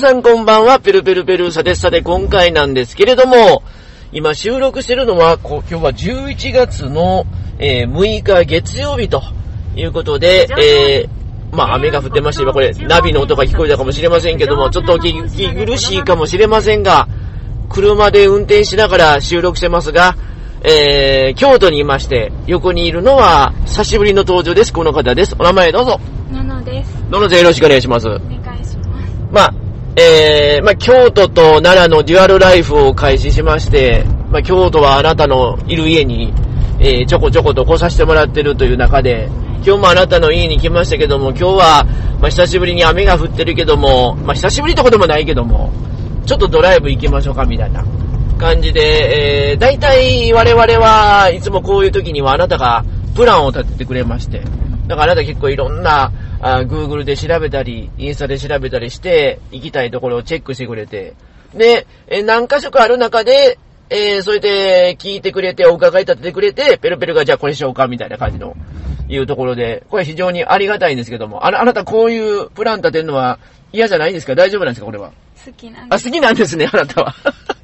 皆さんこんばんは、ペルペルペルーサです。さて、今回なんですけれども、今収録してるのは、こ今日は11月の、えー6日月曜日ということで、えー、まあ雨が降ってまして、今これ、ナビの音が聞こえたかもしれませんけども、ちょっとお聞き苦しいかもしれませんが、車で運転しながら収録してますが、えー、京都にいまして、横にいるのは、久しぶりの登場です。この方です。お名前どうぞ。ののです。どうぞよろしくお願いします。お願いします。まあ、えー、まあ、京都と奈良のデュアルライフを開始しまして、まあ、京都はあなたのいる家に、えー、ちょこちょこと来させてもらってるという中で、今日もあなたの家に来ましたけども、今日は、まあ、久しぶりに雨が降ってるけども、まあ、久しぶりってこともないけども、ちょっとドライブ行きましょうかみたいな感じで、えー、大体我々はいつもこういう時にはあなたがプランを立ててくれまして、だからあなた結構いろんな、あ Google で調べたり、インスタで調べたりして、行きたいところをチェックしてくれて、で、えー何箇所かある中で、えー、それで聞いてくれて、お伺い立ててくれて、ペルペルがじゃあこれしようか、みたいな感じの、いうところで、これ非常にありがたいんですけども、あなあなたこういうプラン立てるのは嫌じゃないんですか？大丈夫なんですかこれは？あ、好きなんです。好きなんですね、あなたは。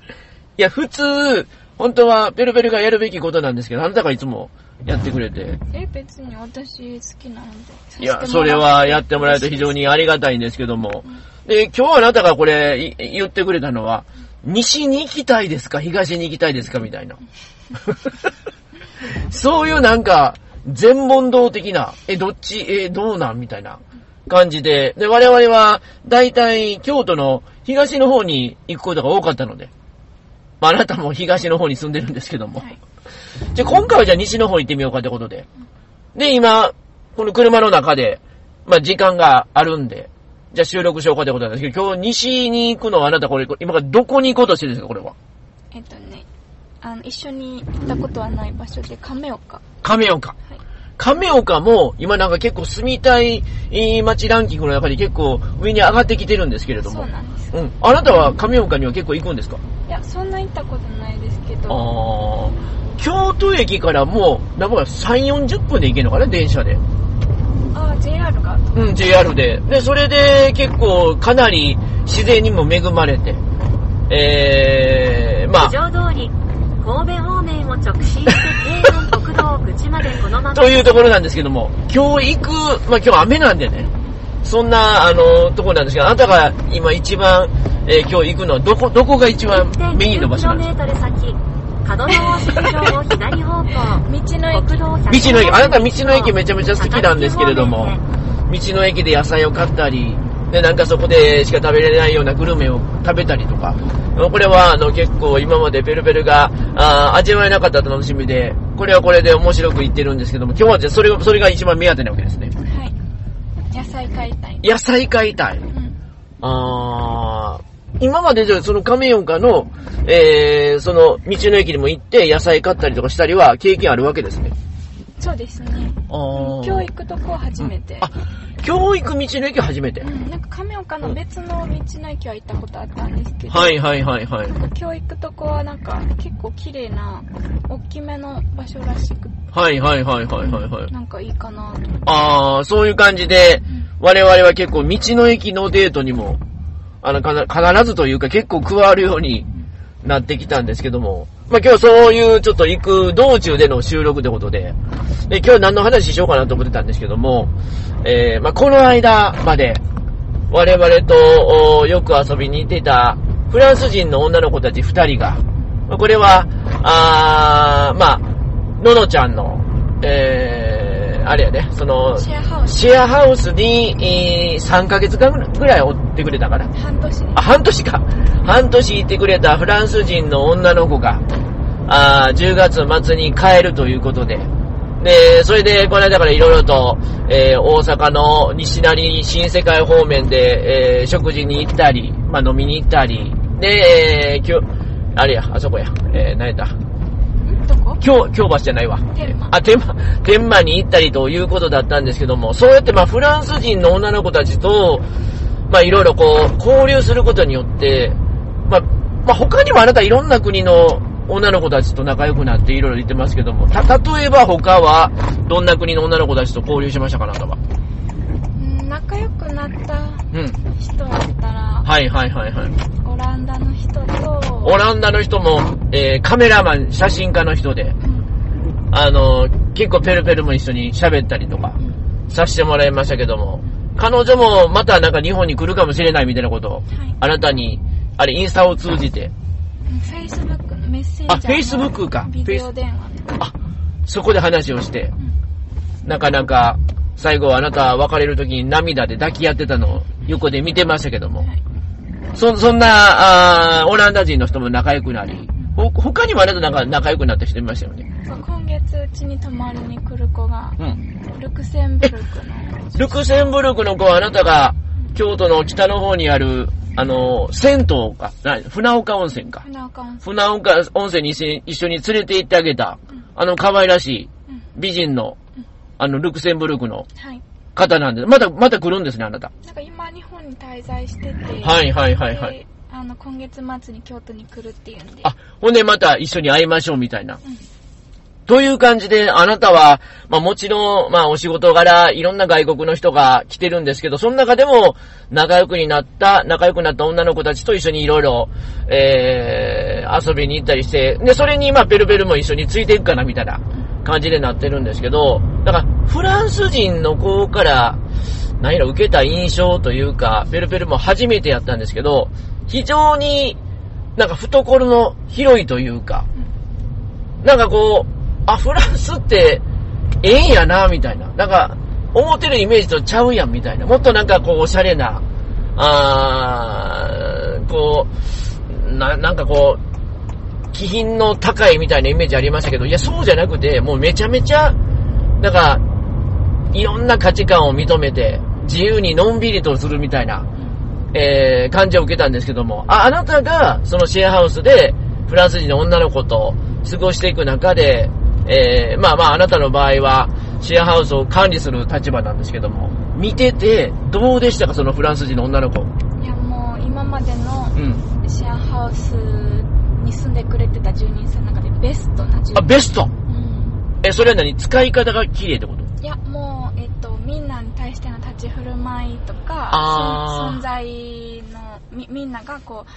いや、普通、本当はペルペルがやるべきことなんですけど、あなたがいつもやってくれて。え、別に私好きなので。いや、それはやってもらえると非常にありがたいんですけども。で、今日あなたがこれい言ってくれたのは、西に行きたいですか？東に行きたいですか？みたいな。そういうなんか、全問答的な、え、どっち、え、どうなん？みたいな感じで。で、我々は、大体、京都の東の方に行くことが多かったので。まあ、あなたも東の方に住んでるんですけども。はい。じゃあ今回はじゃあ西の方行ってみようかってことで。で、今、この車の中で、まあ時間があるんで、じゃあ収録しようかってことなんですけど、今日西に行くのはあなたこれ、今からどこに行こうとしてるんですか、これは？えっとね、あの、一緒に行ったことはない場所で、亀岡。亀岡。はい。亀岡も今なんか結構住みたいえー街ランキングの中で結構上に上がってきてるんですけれども。そうなんです。うん。あなたは亀岡には結構行くんですか？いや、そんな行ったことないですけど、あー。京都駅からもう、なんか3、40分で行けるのかな、電車で。あー、JR が、うん、JR で。で、それで結構かなり自然にも恵まれて、えー、ま九あ、条通り、神戸方面を直進して京というところなんですけども、今日行く、まあ今日雨なんでね、そんな、あの、ところなんですけど、あなたが今一番、えー今日行くのは、どこ、どこが一番メインの場所なんですか？1.9km 先、角大式場を左方向、道の駅。国。道100道の駅、あなた道の駅めちゃめちゃ好きなんですけれども、道の駅で野菜を買ったり、で、なんかそこでしか食べれないようなグルメを食べたりとか、これはあの結構今までペルペルがあー味わえなかった楽しみで、これはこれで面白く言ってるんですけども、今日はじゃあそれが、それが一番目当てなわけですね。はい。野菜買いたい。野菜買いたい。うん。あー今までじゃあその亀岡の、えー、その道の駅にも行って野菜買ったりとかしたりは経験あるわけですね。そうですね。教育とこは初めて。あ、教育道の駅初めて。うん、なんか亀岡の別の道の駅は行ったことあったんですけど、はいはいはいはい。なんか教育とこはなんか結構綺麗な大きめの場所らしくはいはいはいはいはいはい。なんかいいかなと。ああ、そういう感じで、我々は結構道の駅のデートにも、あの、必ずというか結構加わるようになってきたんですけども、まあ今日そういうちょっと行く道中での収録ってことで、で今日何の話しようかなと思ってたんですけども、えー、まあこの間まで、我々とよく遊びに行ってたフランス人の女の子たち二人が、まあこれは、あまあ、ののちゃんの、えー、あれやね、その、シェアハウス。シェアハウスに、えー3ヶ月間ぐらいおってくれたかな。半年。であ、半年か。半年いてくれたフランス人の女の子が、あー10月末に帰るということで、で、それで、この間からいろいろと、えー大阪の西成新世界方面で、えー食事に行ったり、まあ飲みに行ったり、で、えー、今日、あれや、あそこや、えー、何やった？んどこ？京、京橋じゃないわ。天満あ、天満、天満に行ったりということだったんですけども、そうやってまあフランス人の女の子たちと、まあいろいろこう、交流することによって、まあ、まあ他にもあなたいろんな国の女の子たちと仲良くなっていろいろ言ってますけども、た、例えば他は、どんな国の女の子たちと交流しましたか、あなたは？仲良くなったうん。人だったら、はいはいはいはい。オランダの人と、オランダの人も、えー、カメラマン、写真家の人で、うんあの、結構ペルペルも一緒に喋ったりとかうんさせてもらいましたけども、彼女もまたなんか日本に来るかもしれないみたいなことを、はい。あなたに、あれ、インスタを通じて、フェイスブックのメッセンジャーのあ Facebook か。ビデオ電話で。あ、そこで話をして、うん。なかなか、最後あなた別れる時に涙で抱き合ってたのを横で見てましたけども、はいそ、そんな、あーオランダ人の人も仲良くなり、ほ、他にもあなたなんか仲良くなった人いましたよね？そう今月うちに泊まりに来る子が、うん。ルクセンブルクの、ルクセンブルクの子はあなたが、京都の北の方にある、あの、銭湯か、な船岡温泉か。船岡温泉。船岡温泉に一緒に連れて行ってあげたうん、あの可愛らしいうん美人のうん、あの、ルクセンブルクのはい。方なんです。また、また来るんですね、あなた。なんか今日本に滞在してて、はいはいはいはい。であの、今月末に京都に来るっていうんで、あ、ほんでまた一緒に会いましょうみたいな。うんという感じで、あなたは、まあもちろん、まあお仕事柄、いろんな外国の人が来てるんですけど、その中でも、仲良くになった、仲良くなった女の子たちと一緒にいろいろ、えー、遊びに行ったりして、で、それに、まあペルペルも一緒についていくかな、みたいな感じでなってるんですけど、だから、フランス人の子から、何やら受けた印象というか、ペルペルも初めてやったんですけど、非常に、なんか懐の広いというか、なんかこう、あ、フランスって、ええんやな、みたいな。なんか、思ってるイメージとちゃうやん、みたいな。もっとなんかこう、おしゃれな、あー、こう、な、なんかこう、気品の高いみたいなイメージありましたけど、いや、そうじゃなくて、もうめちゃめちゃ、なんか、いろんな価値観を認めて、自由にのんびりとするみたいな、えー、感じを受けたんですけども、あ、あなたが、そのシェアハウスで、フランス人の女の子と過ごしていく中で、えー、まあまあ、あなたの場合は、シェアハウスを管理する立場なんですけども、見てて、どうでしたか、そのフランス人の女の子？いやもう今までのうん。シェアハウスに住んでくれてた住人さんの中でベストな住人。あ、ベスト？うん。え、それは何？使い方が綺麗ってこと？いやもう、えっと、みんなに対しての立ち振る舞いとかあー。そん存在のみみんながこう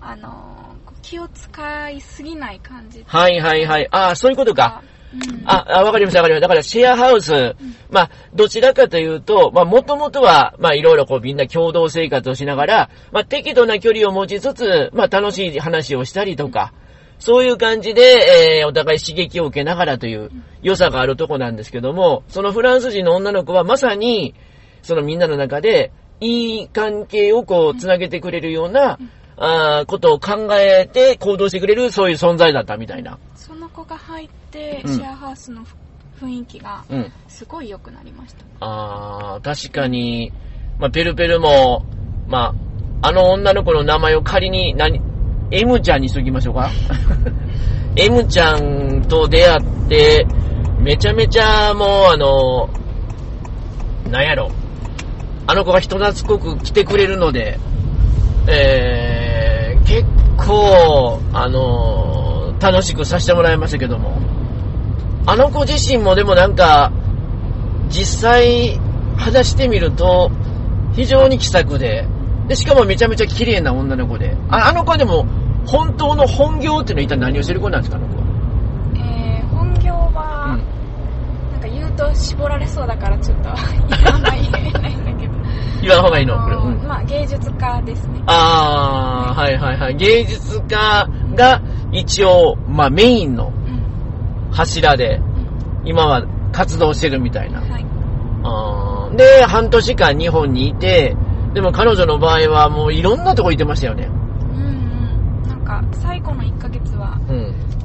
あのこう気を使いすぎない感じはいはいはい。ああ、そういうことか。うん、あ、あわかりましたわかりました。だからシェアハウス、まあ、どちらかというと、まあ、もともとは、まあ、いろいろこうみんな共同生活をしながら、まあ、適度な距離を持ちつつ、まあ、楽しい話をしたりとか、そういう感じで、えー、お互い刺激を受けながらという良さがあるとこなんですけども、そのフランス人の女の子はまさに、そのみんなの中で、いい関係をこう、つなげてくれるような、あーことを考えて行動してくれる、そういう存在だったみたいな。子が入って、うんシェアハウスの雰囲気がうん。すごい良くなりましたあー、確かに、まあ、ペルペルも、まあ、あの女の子の名前を仮に、何、M ちゃんにしときましょうか ?M ちゃんと出会って、めちゃめちゃもうあの、なんやろ。あの子が人懐っこく来てくれるので、えー、結構、あの、楽しくさせてもらいましたけども。あの子自身もでもなんか、実際話してみると、非常に気さくで、で、しかもめちゃめちゃ綺麗な女の子で、ああの子はでも、本当の本業っていうのは一体何をしてる子なんですか、あの子は？えー、本業は、なんか言うと絞られそうだからちょっと あんま言えないんだけど言わん方がいいの、あこれ。うんまあ芸術家ですねあー、はいはいはい。芸術家が一応、まあメインのうん柱で、うん。今は活動してるみたいな。はい。で、半年間日本にいて、でも彼女の場合はもういろんなとこ行ってましたよね。うんうん。なんか最後の1ヶ月はうん。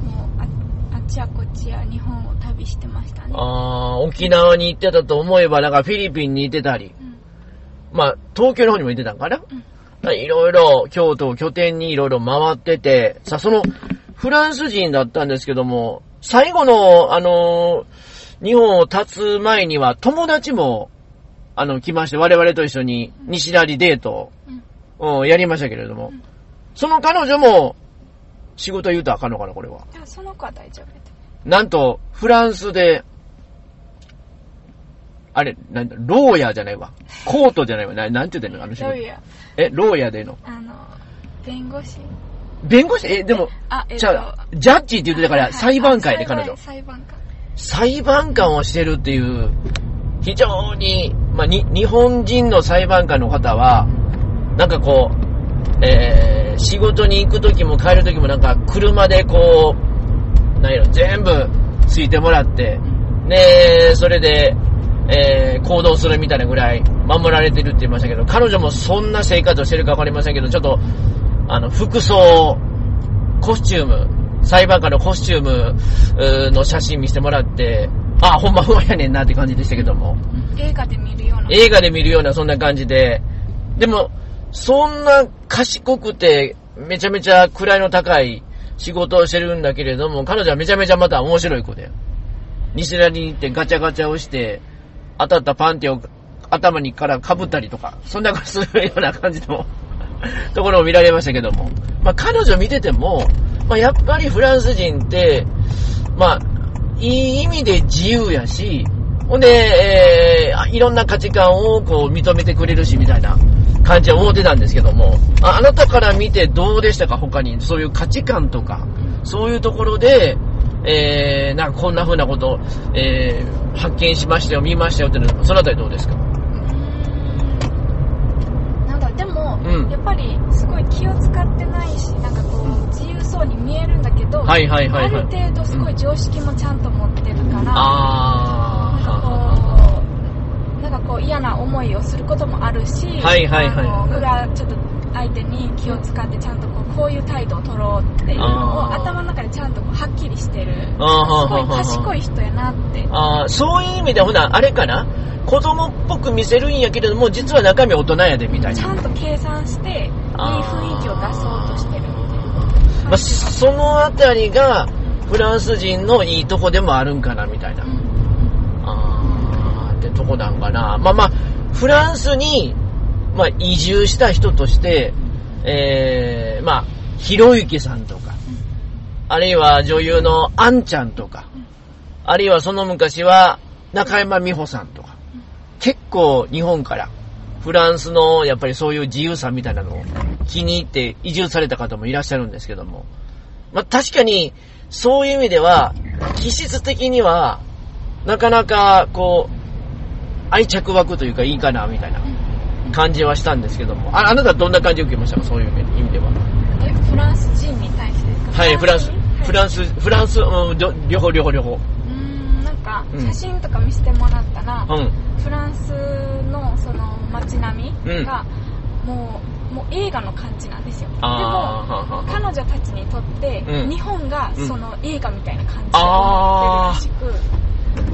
もうああっちやこっちや日本を旅してましたね。あー、沖縄に行ってたと思えば、なんかフィリピンに行ってたり、うん。まあ、東京の方にも行ってたんかな、うん。いろいろ、京都を拠点にいろいろ回ってて、さあ、その、フランス人だったんですけども、最後の、あのー日本を立つ前には友達も、あの、来まして、我々と一緒に西成デートうんを、うんやりましたけれども、うんその彼女も、仕事言うたらあかんのかな、これは。いやその子は大丈夫なんと、フランスで、あれ、なんだ、ローヤーじゃないわ。コートじゃないわ。ななんて言ってんのあの仕事ロイ。ヤー。え、ローヤーでのあの、弁護士。弁護士？え、でも、あ、えっとじゃあ、ジャッジって言ってたから、はい裁判官やで、あ彼女。裁判官。裁判官をしてるっていう、非常に、まあ、に、日本人の裁判官の方は、なんかこう、えー、仕事に行く時も帰る時もなんか車でこう、なんやろ、全部ついてもらって、で、それで、えー、行動するみたいなぐらい守られてるって言いましたけど、彼女もそんな生活をしてるかわかりませんけど、ちょっと、あの、服装、コスチューム、裁判官のコスチュームの写真見せてもらって、あ、ほんまふわやねんなって感じでしたけども。映画で見るような。映画で見るようなそんな感じで、でも、そんな賢くて、めちゃめちゃ位の高い仕事をしてるんだけれども、彼女はめちゃめちゃまた面白い子で、西成に行ってガチャガチャをして、当たったパンテを頭にから被ったりとか、そんなことするような感じの ところを見られましたけども、まあ彼女見てても、まあやっぱりフランス人って、まあ、いい意味で自由やし、ほんで、えーいろんな価値観をこう認めてくれるしみたいな感じは思ってたんですけども、ああなたから見てどうでしたか？他に、そういう価値観とか、そういうところで、えー、なんかこんな風なこと、えー、発見しましたよ、見ましたよっていうのそのあたりどうですかうーんなんだ、でも、うん。やっぱりすごい気を使ってないし、なんかこう、自由そうに見えるんだけど、はいはいはいはい。ある程度すごい常識もちゃんと持ってるから、あなんかー。こう、なん。かこう嫌な思いをすることもあるし、はいはいはいあの裏ちょっと相手に気を使ってちゃんとこうこういう態度を取ろうっていうのを頭の中でちゃんとこうはっきりしてる。すごい賢い人やなって。あーそういう意味ではほな、あれかな？子供っぽく見せるんやけれども、実は中身大人やで、みたいな。ちゃんと計算して、いい雰囲気を出そうとしてるっていうまあ、そのあたりが、フランス人のいいとこでもあるんかな、みたいな。あーってとこなんかな。まあまあ、フランスに、まあ、移住した人として、えー、まあ、ひろゆきさんとか、あるいは女優のあんちゃんとか、あるいはその昔は中山美穂さんとか、結構日本からフランスのやっぱりそういう自由さみたいなのを気に入って移住された方もいらっしゃるんですけども、まあ確かにそういう意味では気質的にはなかなかこう愛着湧くというかいいかなみたいな。感じはしたんですけども、ああなたはどんな感じを受けましたか？そういう意味では。えフランス人に対してですか？はい、フランス、フランンス、フランス、うん、ど両方両方両方。うーんなんかうん。写真とか見せてもらったら、うん。フランスのその街並みが、もうもう映画の感じなんですよ。でも彼女たちにとって、うん。日本がうんその映画みたいな感じで思ってるらし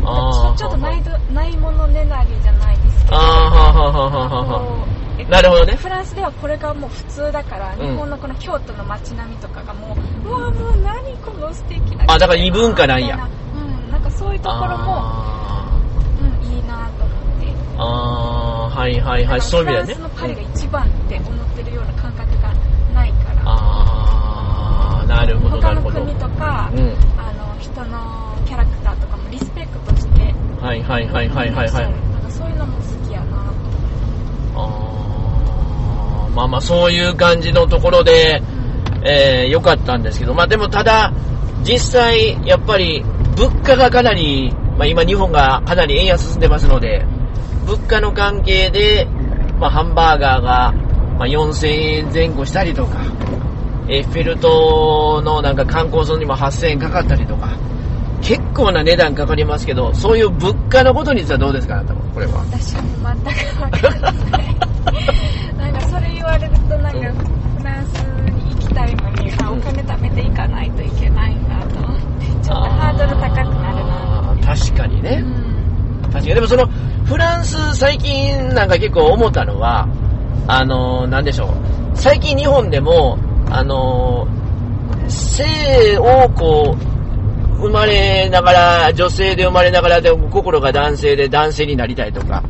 く、あーちょちょっとないどないものねだりじゃないあーはははははは。こうえなるほどね。フランスではこれがもう普通だから、うん。日本のこの京都の街並みとかがもううわもう何この素敵なあだから異文化なんや。うんなんかそういうところも、あうん、いいなと思って。ーあー、はいはいはい、そういう意味だね。フランスの。パリが一番って思ってるような感覚がないから、あー、なるほどな他の。国とか、うん。あの人のキャラクターとかもリスペクトして。はいはいはいはいはいはい。なんかそういうのも好きやなとあーまあまあそういう感じのところで、えー、良かったんですけど、まあでもただ、実際、やっぱり、物価がかなり、まあ今日本がかなり円安進んでますので、物価の関係で、まあハンバーガーが、まあ4000円前後したりとか、エッフェル塔のなんか観光村にも8000円かかったりとか、結構な値段かかりますけど、そういう物価のことについてはどうですかあなたも、これは。私も全く分かんない われるとなんかフランスに行きたいのにあお金貯めていかないといけないんだと思ってちょっとハードル高くなるな確かにね。うん確かに。でもその、フランス最近なんか結構思ったのは、あのー、なんでしょう。最近日本でも、あのー、性をこう、生まれながら、女性で生まれながらで心が男性で男性になりたいとか、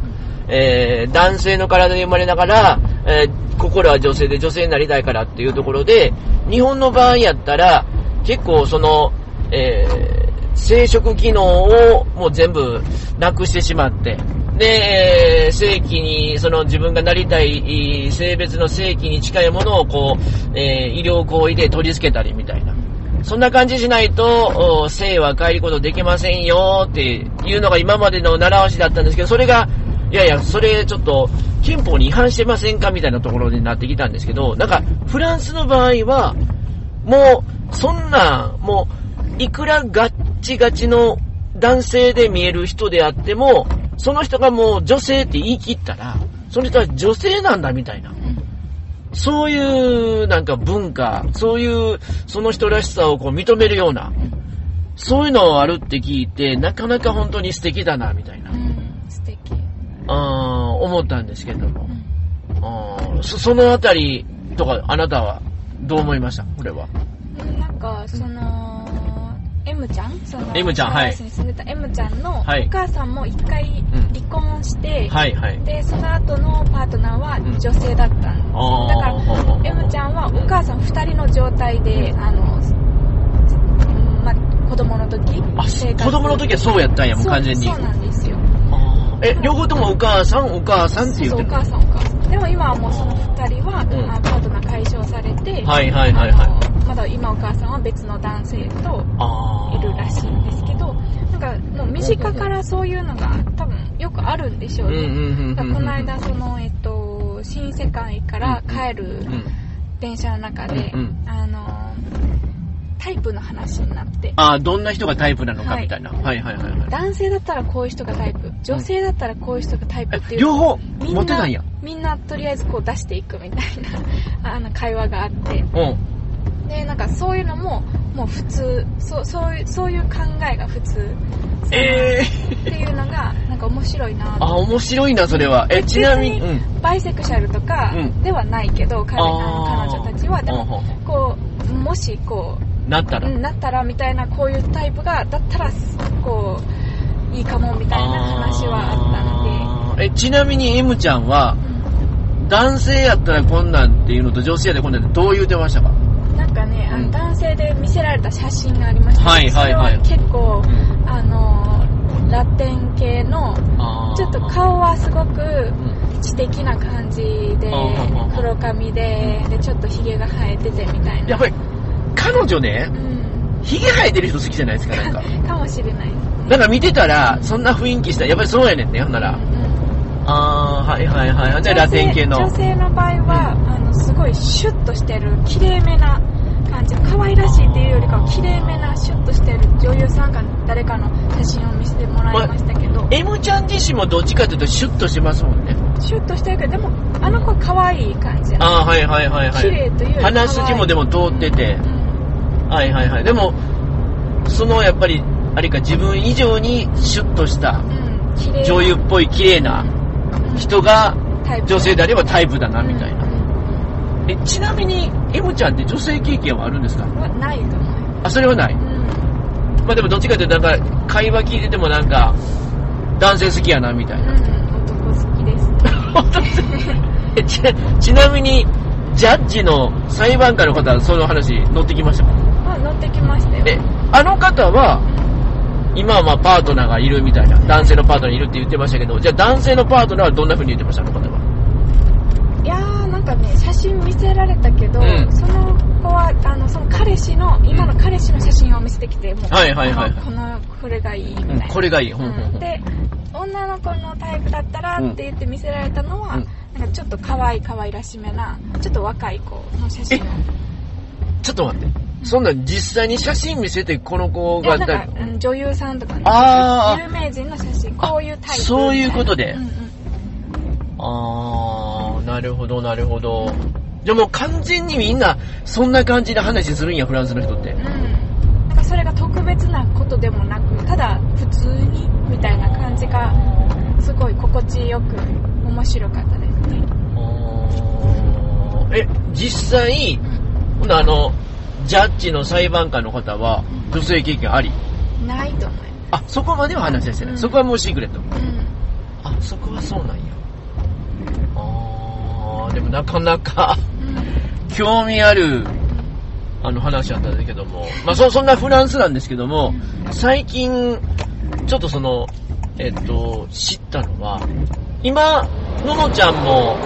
えー、男性の体で生まれながら、えー心は女性で女性になりたいからっていうところで、日本の場合やったら、結構その、えー生殖機能をもう全部なくしてしまって、で、えー正規に、その自分がなりたい性別の正規に近いものをこう、えー医療行為で取り付けたりみたいな。そんな感じしないと、性は変えることできませんよっていうのが今までの習わしだったんですけど、それが、いやいや、それちょっと憲法に違反してませんかみたいなところになってきたんですけど、なんかフランスの場合は、もう、そんな、もう、いくらガッチガチの男性で見える人であっても、その人がもう女性って言い切ったら、その人は女性なんだみたいな。そういうなんか文化、そういうその人らしさをこう認めるような、そういうのあるって聞いて、なかなか本当に素敵だな、みたいな、あー思ったんですけども。う。ん。そそのあたりとか、あなたはどう思いました？これは。うんなんかその M ちゃん？その M ちゃんはい。M ちゃんのおはい。母さんも一回うん。離婚して、はいはい。でその後のパートナーはうん。女性だったんです、だから M ちゃんはお母さん2人の状態で、あの、子供の時あ、子供の時はそうやったんや、もう完全に。そうなんですよえ、両方ともお母さん、お母さんって言ってるそうお母さんお母さん。でも今はもうその2人は、うん。あパートナー解消されて、はいはいはいはい。あのまだ今お母さんは別の男性といるらしいんですけどなんかもう身近からそういうのが多分よくあるんでしょうね、うんうんうんうんだからこの間その、えっと、新世界から帰るうん。電車の中で、うんうん。あのタイプの話になって。あーどんな人がタイプなのかはいみたいな。はいはいはいはい。男性だったらこういう人がタイプ女性だったらこういう人がタイプっていう両方？みん持ってたんや。みんなとりあえずこう出していくみたいな あの会話があってうん。でなんかそういうのももう普通そうそういうそういう考えが普通えっていうのがなんか面白いなー、あ、面白いな、それは。え、ちなみに、別うん。バイセクシャルとかうんではないけど、彼あのあー彼女たちはでもこうもしこう、なったら。うん、なったらみたいなこういうタイプがだったらこういいかもみたいな話はあったので。え、ちなみに M ちゃんは、うん。男性やったらこんなんっていうのと女性やったらこんなんってどう言うてましたか？なんかね、あうん。の男性で見せられた写真がありました、はいはいはい。結構、ん。あのラテン系のちょっと顔はすごくうん知的な感じで黒髪ででちょっとヒゲが生えててみたいな。やっぱり、彼女ねう、んヒゲ生えてる人好きじゃないですか、なんか。かもしれないなんか見てたら、そんな雰囲気したら、やっぱりそうやねんね、ほんなら。うんあー、はいはいはい。じゃあラテン系の。女性の場合は、あのすごいシュッとしてる綺麗めな感じ可愛らしいっていうよりかは綺麗めなシュッとしてる女優さんか誰かの写真を見せてもらいましたけど、M ちゃん自身もどっちかというとシュッとしてますもんね。シュッとしてるけどでもあの子は可愛い感じやあー、はいはいはいはい。綺麗というより鼻筋もでも通っててう。んはいはいはい。でも、そのやっぱり、あれか自分以上にシュッとした女優っぽい綺麗なうん。人が女性であればタイプだなみたいな。うん。え、ちなみに M ちゃんって女性経験はあるんですか？はないと思うあ、それはない。うん。まあでもどっちかというとなんか会話聞いててもなんか男性好きやなみたいな。うん男好きです。ちなみに、ジャッジの裁判官の方はその話乗ってきましたか？あ乗ってきましたよ。え、あの方は、今はまあパートナーがいるみたいな、男性のパートナーいるって言ってましたけど、じゃあ男性のパートナーはどんな風に言ってましたあの方は？いやーなんかね写真見せられたけど、うん。その子はあのその彼氏の今の彼氏の写真を見せてきてもう、はいはいはいこのこれがいいみたいうんな、これがいい。ほん。ほん。ほんで女の子のタイプだったらうん。って言って見せられたのは、うん。なんかちょっと可愛い可愛らしめなちょっと若い子の写真を。ちょっと待って。そんなん実際に写真見せてこの子がんか、うん女優さんとかね。あー有名人の写真こういうタイプ。そういうことで。うんうんあー、なるほどなるほど。じゃあもう完全にみんなそんな感じで話するんや、フランスの人って。うん、なんかそれが特別なことでもなくただ普通にみたいな感じがすごい心地よく面白かったですね。え、実際、ほなあの、ジャッジの裁判官の方は女性経験あり？ないと思いあ、そこまでは話はしてない。うんそこはもうシークレット。ます、うんあ、そこはそうなんや。あー、でもなかなか興味ある、あの話だったんだけども、まあそ、そんなフランスなんですけども、最近、ちょっとその、えっと、知ったのは、今、ののちゃんも、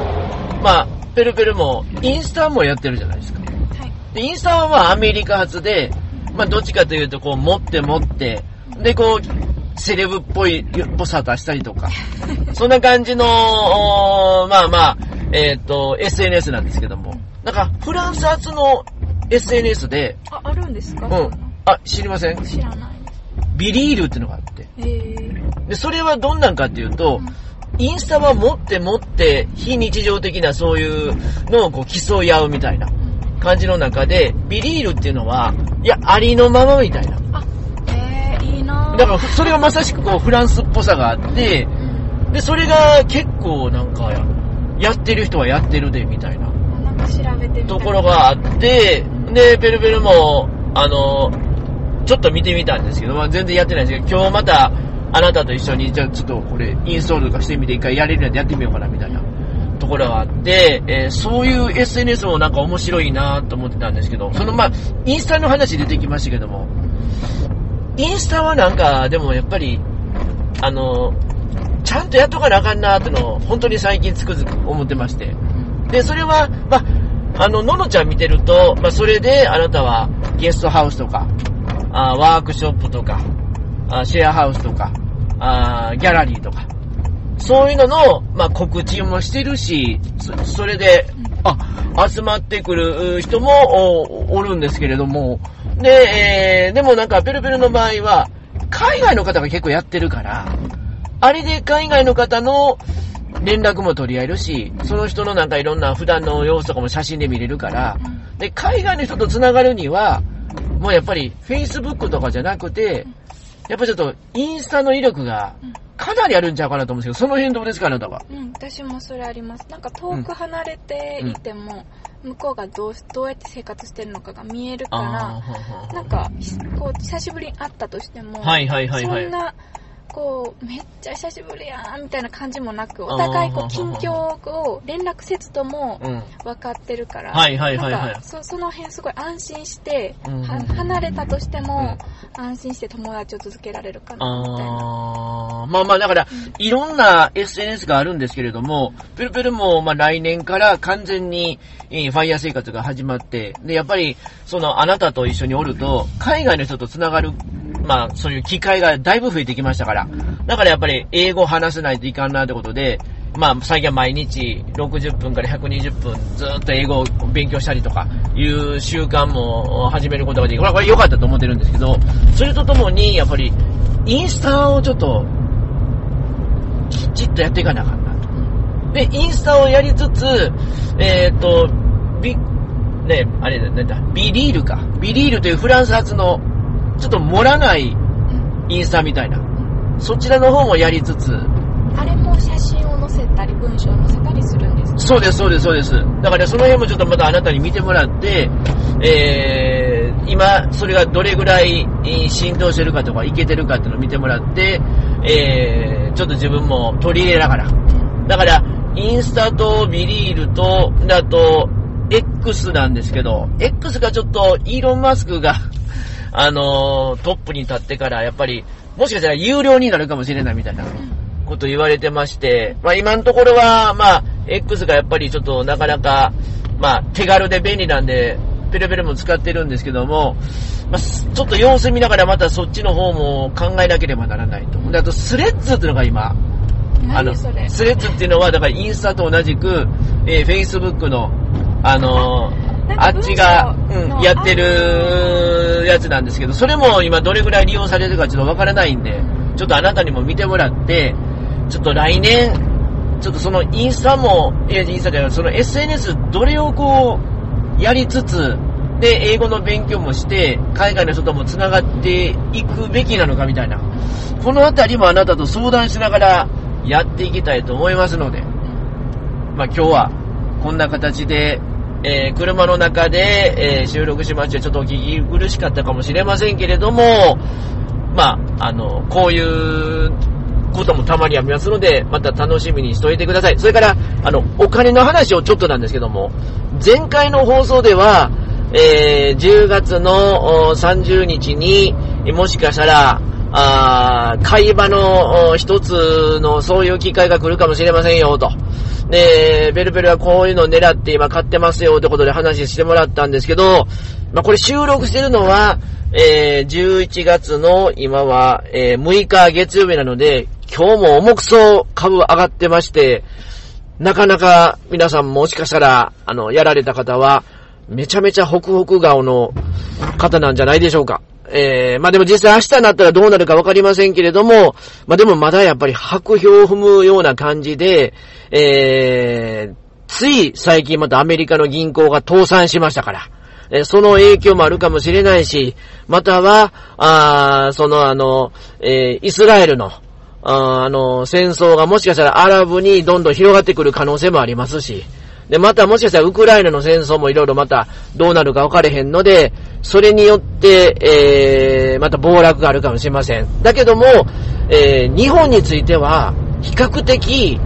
まあ、ペルペルも、インスタもやってるじゃないですか。はい。で、インスタはまあアメリカ発で、まあどっちかというとこう持って持って、でこう、セレブっぽい、っぽさ出したりとか、そんな感じの、まあまあ、えっ、と、SNS なんですけども、なんかフランス発の SNS で、あ、あるんですか？うん、あ、知りません？知らない。ビリールってのがあって、えー。で、それはどんなんかっていうと、インスタは持って持って、非日常的なそういうのをこう競い合うみたいな感じの中で、ビリールっていうのは、いや、ありのままみたいな。あ、えー、いいなぁだから、それがまさしくこう、フランスっぽさがあって、で、それが結構なんか、やってる人はやってるで、みたいな。なんか調べてところがあって、で、ベルベルも、あの、ちょっと見てみたんですけど、まあ、全然やってないんですけど、今日また、あなたと一緒に、じゃあちょっとこれ、インストールとかしてみて、一回やれるやつやってみようかな、みたいなところがあって、えーそういう SNS もなんか面白いなと思ってたんですけど、そのまあ、インスタの話出てきましたけども、インスタはなんか、でもやっぱり、あの、ちゃんとやっとかなあかんなってのを、本当に最近つくづく思ってまして。で、それは、まあ、あの、ののちゃん見てると、まあ、それであなたはゲストハウスとか、あーワークショップとか、あーシェアハウスとか、あーギャラリーとか、そういうのの、まあ、告知もしてるし、そそれで、あ、集まってくるう人もおおるんですけれども、で、えーでもなんか、ペルペルの場合は、海外の方が結構やってるから、あれで海外の方の連絡も取り合えるし、その人のなんかいろんな普段の様子とかも写真で見れるから、で、海外の人と繋がるには、もうやっぱり Facebook とかじゃなくて、やっぱちょっとインスタの威力がかなりあるんちゃうかなと思うんですけど、その辺どうですか、あなたは？うん、私もそれあります。なんか遠く離れていても、向こうがどうどうやって生活してるのかが見えるから、なんか、ひこう、久しぶりに会ったとしても、はいはいはいはいそんな、こう、めっちゃ久しぶりやんみたいな感じもなく、お互いこう、近況を連絡せずともうん。分かってるから、はいはいはいはいなんかそその辺すごい安心して、うんは離れたとしても、安心して友達を続けられるかな、みたいな。あーまあまあだから、いろんな SNS があるんですけれども、ペルペルもまあ来年から完全にえーファイヤー生活が始まって、で、やっぱり、そのあなたと一緒におると、海外の人と繋がる、まあそういう機会がだいぶ増えてきましたから、だからやっぱり英語を話せないといかんなってことで、まあ最近は毎日60分から120分ずっと英語を勉強したりとかいう習慣も始めることができる。これ良かったと思ってるんですけど、それとともにやっぱりインスタをちょっときちっとやっていかなかんなと。で、インスタをやりつつ、えっ、と、ビ、ね、あれだ、なんだ、ビリールか。ビリールというフランス発の、ちょっと盛らないインスタみたいな。そちらの方もやりつつ、あれも写真を載せたり、文章を載せたりするんですか？そうです、そうです、そうです。だからその辺もちょっとまたあなたに見てもらって、えー、今、それがどれぐらいえー浸透してるかとか、いけてるかっていうのを見てもらって、えー、ちょっと自分も取り入れながら。だから、インスタとビリールと、だと、X なんですけど、X がちょっと、イーロン・マスクが、あのートップに立ってから、やっぱり、もしかしたら有料になるかもしれないみたいな。こと言われてまして、まあ今のところは、まあ、X がやっぱりちょっとなかなか、まあ手軽で便利なんで、ペレペレも使ってるんですけども、まあ、すちょっと様子見ながらまたそっちの方も考えなければならないと。で、あとスレッズっていうのが今、あの、スレッズっていうのは、だからインスタと同じく、えー、Facebook の、あのーあっちが、うん、やってるやつなんですけど、それも今どれぐらい利用されるかちょっとわからないんで、ちょっとあなたにも見てもらって、ちょっと来年、ちょっとそのインスタも、いや、インスタじゃない、その SNS どれをこう、やりつつ、で、英語の勉強もして、海外の人とも繋がっていくべきなのかみたいな。このあたりもあなたと相談しながらやっていきたいと思いますので、まあ今日はこんな形で、えー車の中で、えー収録しまして、ちょっとお聞き苦しかったかもしれませんけれども、まあ、あの、こういうこともたまにありますので、また楽しみにしておいてください。それから、あの、お金の話をちょっとなんですけども、前回の放送では、えー10月の30日に、もしかしたら、あー会話の一つのそういう機会が来るかもしれませんよ、と。で、ベルベルはこういうのを狙って今買ってますよってことで話してもらったんですけど、まあ、これ収録してるのは、えー、11月の今は、えー、6日月曜日なので、今日も重くそう株上がってまして、なかなか皆さんもしかしたら、あの、やられた方は、めちゃめちゃホクホク顔の方なんじゃないでしょうか。えー、まあでも実際明日になったらどうなるかわかりませんけれども、まあでもまだやっぱり白票を踏むような感じで、えー、つい最近またアメリカの銀行が倒産しましたから、えーその影響もあるかもしれないし、または、あーそのあの、えーイスラエルの、ああの、戦争がもしかしたらアラブにどんどん広がってくる可能性もありますし、で、またもしかしたらウクライナの戦争もいろいろまたどうなるか分かれへんので、それによって、えー、また暴落があるかもしれません。だけども、えー、日本については、比較的、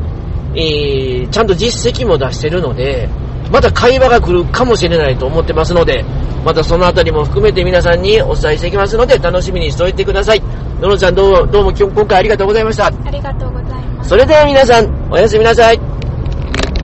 えー、ちゃんと実績も出してるので、また会話が来るかもしれないと思ってますので、またそのあたりも含めて皆さんにお伝えしていきますので、楽しみにしておいてください。ののちゃんどうどうも今日今回ありがとうございました。ありがとうございます。それでは皆さん、おやすみなさい。